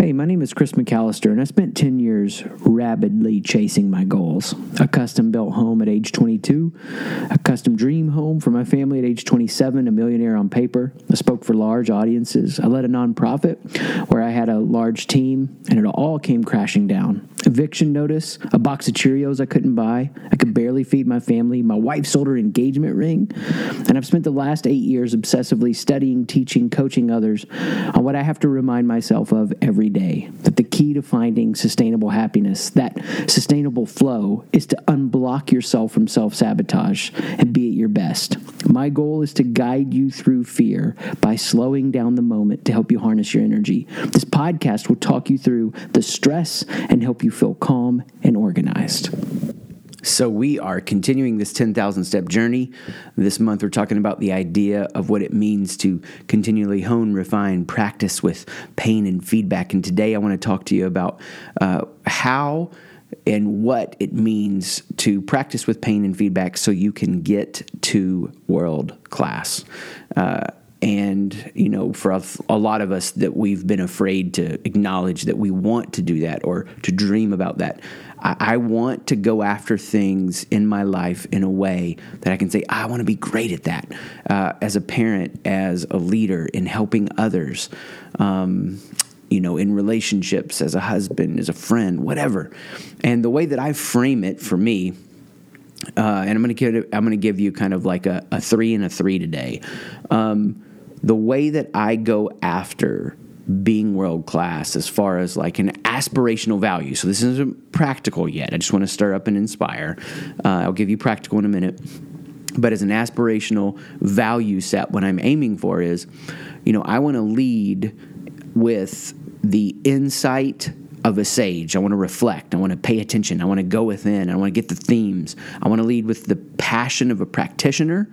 Hey, my name is Chris McAllister, and I spent 10 years rabidly chasing my goals. A custom built home at age 22, a custom dream home for my family at age 27, a millionaire on paper. I spoke for large audiences. I led a nonprofit where I had a large team, and it all came crashing down. Eviction notice, a box of Cheerios I couldn't buy. I could barely feed my family. My wife sold her engagement ring. And I've spent the last eight years obsessively studying, teaching, coaching others on what I have to remind myself of every day that the key to finding sustainable happiness, that sustainable flow, is to unblock yourself from self sabotage and be at your best. My goal is to guide you through fear by slowing down the moment to help you harness your energy. This podcast will talk you through the stress and help you feel calm and organized. So, we are continuing this 10,000 step journey. This month, we're talking about the idea of what it means to continually hone, refine, practice with pain and feedback. And today, I want to talk to you about uh, how and what it means to practice with pain and feedback so you can get to world class. Uh, and you know for a, a, lot of us that we've been afraid to acknowledge that we want to do that or to dream about that I, I want to go after things in my life in a way that I can say, I want to be great at that. Uh, as a parent, as a leader, in helping others, um, you know, in relationships, as a husband, as a friend, whatever. And the way that I frame it for me, uh, and I'm going to give I'm to give you kind of like a, a, three and a three today. Um, the way that I go after being world class as far as like an aspirational value. So this isn't practical yet. I just want to stir up and inspire. Uh, I'll give you practical in a minute. But as an aspirational value set, what I'm aiming for is, you know, I want to lead with the insight of a sage. I want to reflect. I want to pay attention. I want to go within. I want to get the themes. I want to lead with the passion of a practitioner.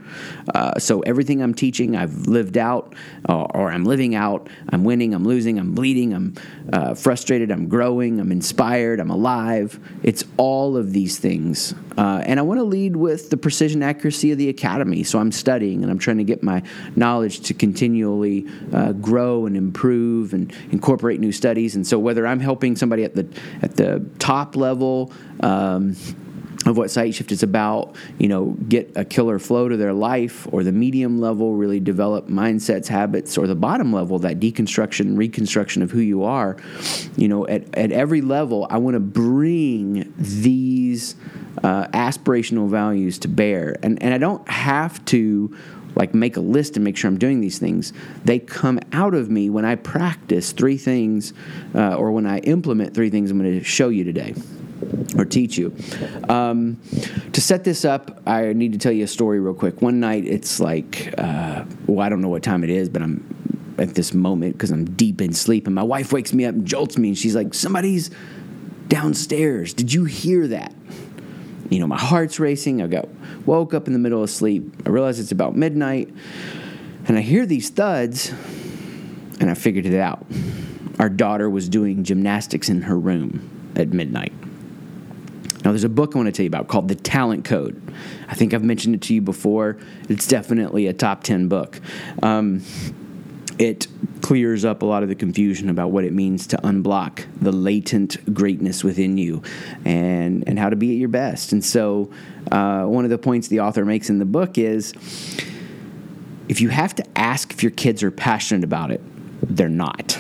Uh, so everything I'm teaching, I've lived out, uh, or I'm living out. I'm winning. I'm losing. I'm bleeding. I'm uh, frustrated. I'm growing. I'm inspired. I'm alive. It's all of these things. Uh, and I want to lead with the precision accuracy of the academy. So I'm studying and I'm trying to get my knowledge to continually uh, grow and improve and incorporate new studies. And so whether I'm helping somebody at the at the top level. Um, of what PsychShift is about, you know, get a killer flow to their life, or the medium level, really develop mindsets, habits, or the bottom level, that deconstruction, reconstruction of who you are. You know, at, at every level, I want to bring these uh, aspirational values to bear. And, and I don't have to like make a list and make sure I'm doing these things. They come out of me when I practice three things uh, or when I implement three things I'm going to show you today or teach you. Um, to set this up, I need to tell you a story real quick. One night, it's like, uh, well, I don't know what time it is, but I'm at this moment because I'm deep in sleep, and my wife wakes me up and jolts me, and she's like, "Somebody's downstairs. Did you hear that?" You know, my heart's racing. I got woke up in the middle of sleep. I realize it's about midnight, and I hear these thuds, and I figured it out. Our daughter was doing gymnastics in her room at midnight. Now, there's a book I want to tell you about called The Talent Code. I think I've mentioned it to you before. It's definitely a top 10 book. Um, it clears up a lot of the confusion about what it means to unblock the latent greatness within you and, and how to be at your best. And so, uh, one of the points the author makes in the book is if you have to ask if your kids are passionate about it, they're not.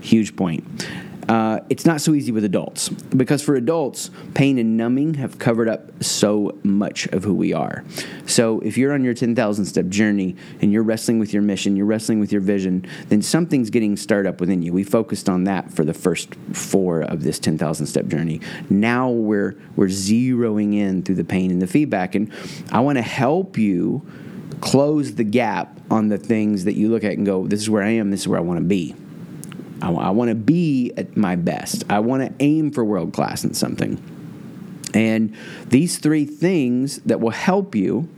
Huge point. Uh, it's not so easy with adults because for adults, pain and numbing have covered up so much of who we are. So if you're on your 10,000 step journey and you're wrestling with your mission, you're wrestling with your vision, then something's getting stirred up within you. We focused on that for the first four of this 10,000 step journey. Now we're we're zeroing in through the pain and the feedback, and I want to help you close the gap on the things that you look at and go, "This is where I am. This is where I want to be." I, I want to be at my best. I want to aim for world class in something. And these three things that will help you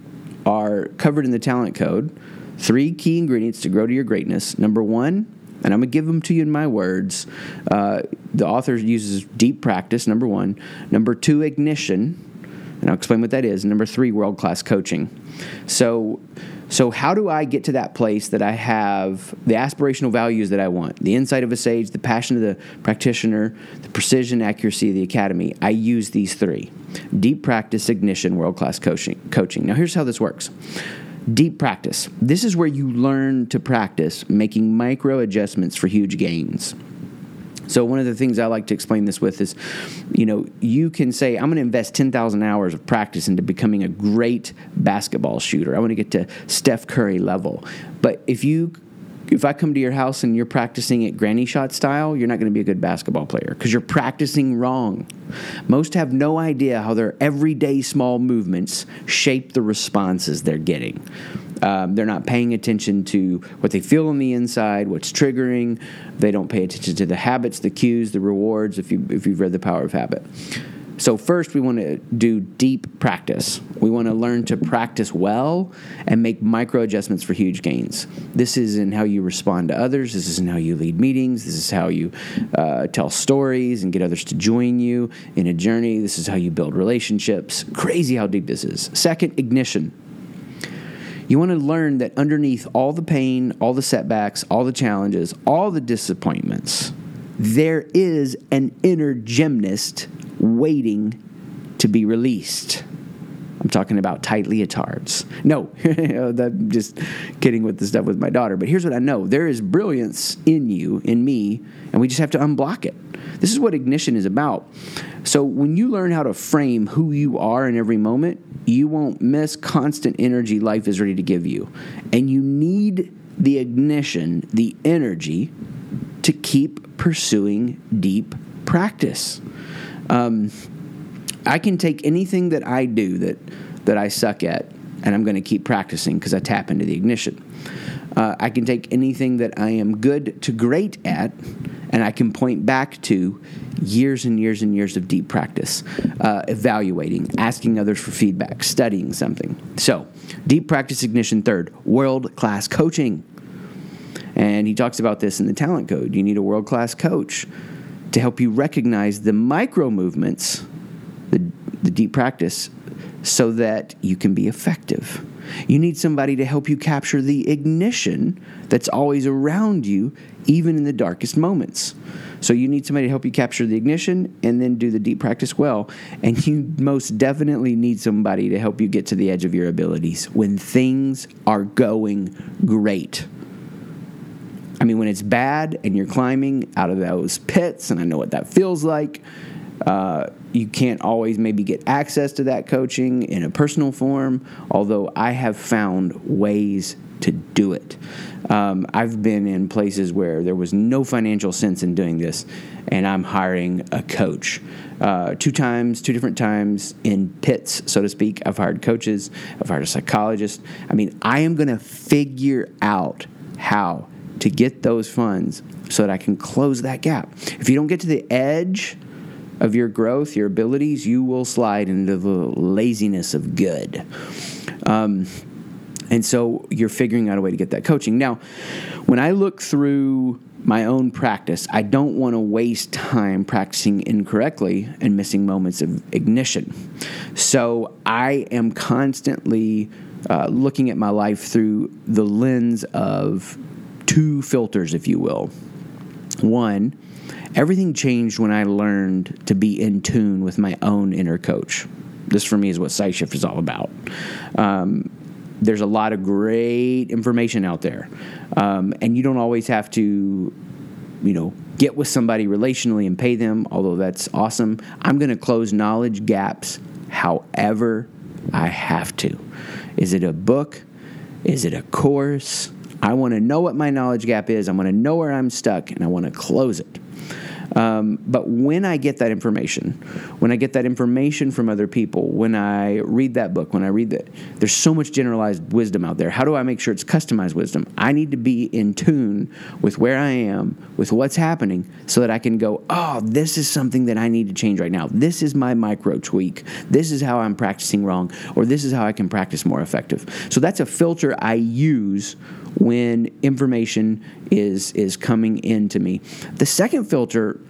are covered in the talent code. Three key ingredients to grow to your greatness. Number one, and I'm going to give them to you in my words. Uh, the author uses deep practice, number one. Number two, ignition. and I'll explain what that is. Number three, world class coaching. So, so how do I get to that place that I have the aspirational values that I want? The insight of a sage, the passion of the practitioner, the precision, accuracy of the academy. I use these three: deep practice, ignition, world class coaching. Coaching. Now, here's how this works. Deep practice. This is where you learn to practice making micro adjustments for huge gains. So one of the things I like to explain this with is, you know, you can say I'm going to invest 10,000 hours of practice into becoming a great basketball shooter. I want to get to Steph Curry level. But if you if I come to your house and you're practicing it granny shot style, you're not going to be a good basketball player because you're practicing wrong. Most have no idea how their everyday small movements shape the responses they're getting. Um, they're not paying attention to what they feel on the inside, what's triggering. They don't pay attention to the habits, the cues, the rewards. If you if you've read The Power of Habit. So, first, we want to do deep practice. We want to learn to practice well and make micro adjustments for huge gains. This is in how you respond to others. This is in how you lead meetings. This is how you uh, tell stories and get others to join you in a journey. This is how you build relationships. Crazy how deep this is. Second, ignition. You want to learn that underneath all the pain, all the setbacks, all the challenges, all the disappointments, there is an inner gymnast waiting to be released. I'm talking about tight leotards. No, I'm just kidding with the stuff with my daughter. But here's what I know there is brilliance in you, in me, and we just have to unblock it. This is what ignition is about. So when you learn how to frame who you are in every moment, you won't miss constant energy life is ready to give you. And you need the ignition, the energy to keep pursuing deep practice. Um, I can take anything that I do that that I suck at, and I'm going to keep practicing because I tap into the ignition. Uh, I can take anything that I am good to great at, and I can point back to years and years and years of deep practice, uh, evaluating, asking others for feedback, studying something. So, deep practice ignition. Third, world class coaching. And he talks about this in the talent code. You need a world class coach to help you recognize the micro movements, the, the deep practice, so that you can be effective. You need somebody to help you capture the ignition that's always around you, even in the darkest moments. So you need somebody to help you capture the ignition and then do the deep practice well. And you most definitely need somebody to help you get to the edge of your abilities when things are going great. I mean, when it's bad and you're climbing out of those pits, and I know what that feels like, uh, you can't always maybe get access to that coaching in a personal form, although I have found ways to do it. Um, I've been in places where there was no financial sense in doing this, and I'm hiring a coach. Uh, two times, two different times in pits, so to speak. I've hired coaches, I've hired a psychologist. I mean, I am going to figure out how to get those funds so that I can close that gap. If you don't get to the edge, of your growth, your abilities, you will slide into the laziness of good. Um, and so you're figuring out a way to get that coaching. Now, when I look through my own practice, I don't want to waste time practicing incorrectly and missing moments of ignition. So I am constantly uh, looking at my life through the lens of two filters, if you will. One, everything changed when I learned to be in tune with my own inner coach. This, for me, is what PsychShift is all about. Um, there's a lot of great information out there, um, and you don't always have to, you know, get with somebody relationally and pay them. Although that's awesome, I'm going to close knowledge gaps however I have to. Is it a book? Is it a course? I want to know what my knowledge gap is. I want to know where I'm stuck, and I want to close it. Um, but when I get that information, when I get that information from other people, when I read that book, when I read that, there's so much generalized wisdom out there. How do I make sure it's customized wisdom? I need to be in tune with where I am, with what's happening, so that I can go, oh, this is something that I need to change right now. This is my micro tweak. This is how I'm practicing wrong, or this is how I can practice more effective. So that's a filter I use when information is is coming into me. The second filter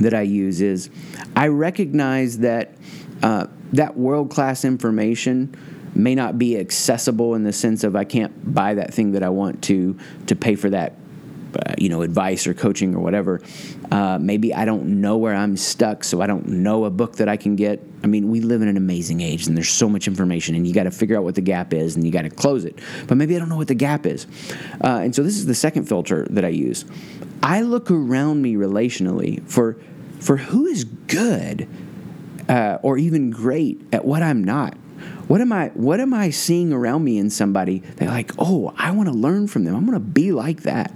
that I use is I recognize that uh, that world class information may not be accessible in the sense of I can't buy that thing that I want to to pay for that uh, you know advice or coaching or whatever. Uh, maybe I don't know where I'm stuck, so I don't know a book that I can get. I mean, we live in an amazing age, and there's so much information, and you got to figure out what the gap is, and you got to close it. But maybe I don't know what the gap is, uh, and so this is the second filter that I use. I look around me relationally for for who is good uh, or even great at what I'm not. What am I what am I seeing around me in somebody that like, oh, I want to learn from them. I'm to be like that.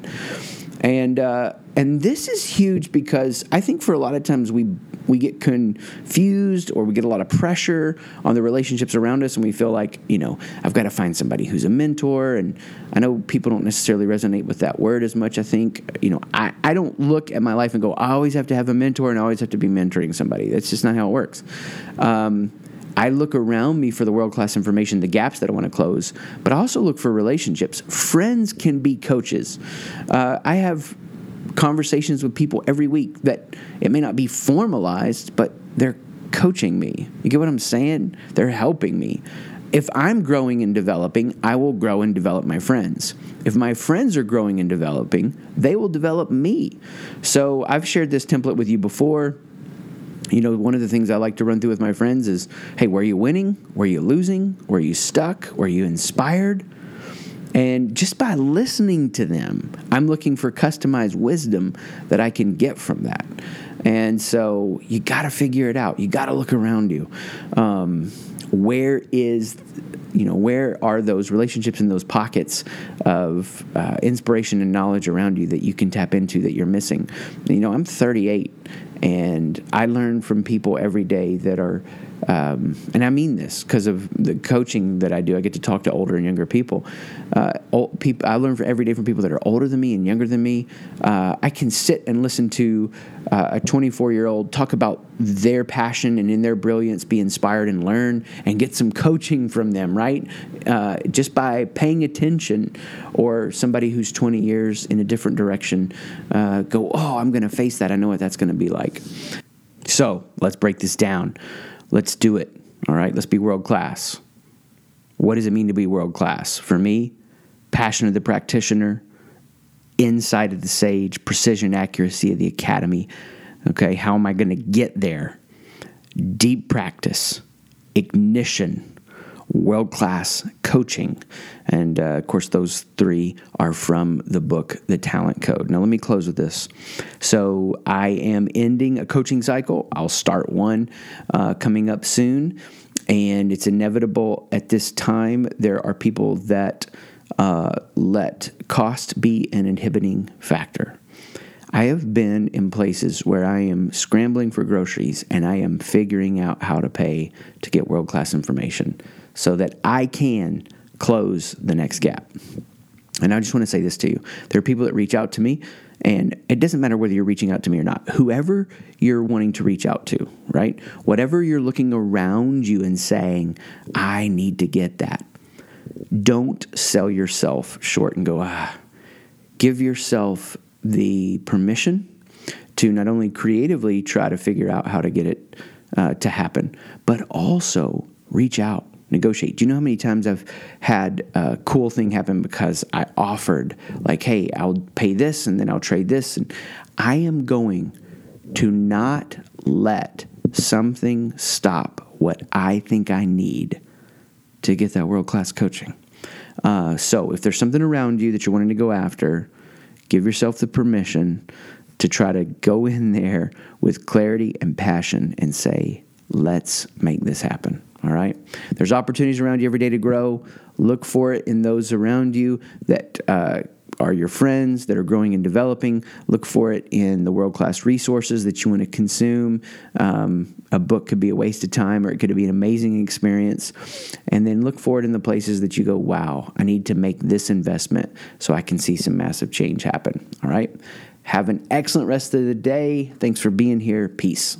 And uh, and this is huge because I think for a lot of times we we get confused or we get a lot of pressure on the relationships around us and we feel like you know i've got to find somebody who's a mentor and i know people don't necessarily resonate with that word as much i think you know i, I don't look at my life and go i always have to have a mentor and i always have to be mentoring somebody that's just not how it works um, I look around me for the world class information, the gaps that I want to close, but I also look for relationships. Friends can be coaches. Uh, I have conversations with people every week that it may not be formalized, but they're coaching me. You get what I'm saying? They're helping me. If I'm growing and developing, I will grow and develop my friends. If my friends are growing and developing, they will develop me. So I've shared this template with you before you know, one of the things I like to run through with my friends is hey, were you winning? Were you losing? Were you stuck? Were you inspired? And just by listening to them, I'm looking for customized wisdom that I can get from that. And so you got to figure it out. You got to look around you. Um, where is you know where are those relationships and those pockets of uh, inspiration and knowledge around you that you can tap into that you're missing you know i'm 38 and I learn from people every day that are, um, and I mean this because of the coaching that I do. I get to talk to older and younger people. Uh, old people I learn every day from people that are older than me and younger than me. Uh, I can sit and listen to uh, a 24 year old talk about their passion and in their brilliance be inspired and learn and get some coaching from them, right? Uh, just by paying attention, or somebody who's 20 years in a different direction uh, go, oh, I'm going to face that. I know what that's going to be like. So let's break this down. Let's do it. All right, let's be world class. What does it mean to be world class? For me, passion of the practitioner, insight of the sage, precision accuracy of the academy. Okay, how am I going to get there? Deep practice, ignition, world class coaching. And uh, of course, those three are from the book, The Talent Code. Now, let me close with this. So, I am ending a coaching cycle. I'll start one uh, coming up soon. And it's inevitable at this time. There are people that uh, let cost be an inhibiting factor. I have been in places where I am scrambling for groceries and I am figuring out how to pay to get world class information so that I can close the next gap. And I just want to say this to you there are people that reach out to me, and it doesn't matter whether you're reaching out to me or not. Whoever you're wanting to reach out to, right? Whatever you're looking around you and saying, I need to get that. Don't sell yourself short and go, ah. Give yourself the permission to not only creatively try to figure out how to get it uh, to happen, but also reach out negotiate. Do you know how many times I've had a cool thing happen because I offered, like, hey, I'll pay this and then I'll trade this? And I am going to not let something stop what I think I need to get that world class coaching. Uh, so if there's something around you that you're wanting to go after, give yourself the permission to try to go in there with clarity and passion and say, let's make this happen. All right. There's opportunities around you every day to grow. Look for it in those around you that uh, are your friends that are growing and developing. Look for it in the world class resources that you want to consume. Um, a book could be a waste of time or it could be an amazing experience. And then look for it in the places that you go, wow, I need to make this investment so I can see some massive change happen. All right. Have an excellent rest of the day. Thanks for being here. Peace.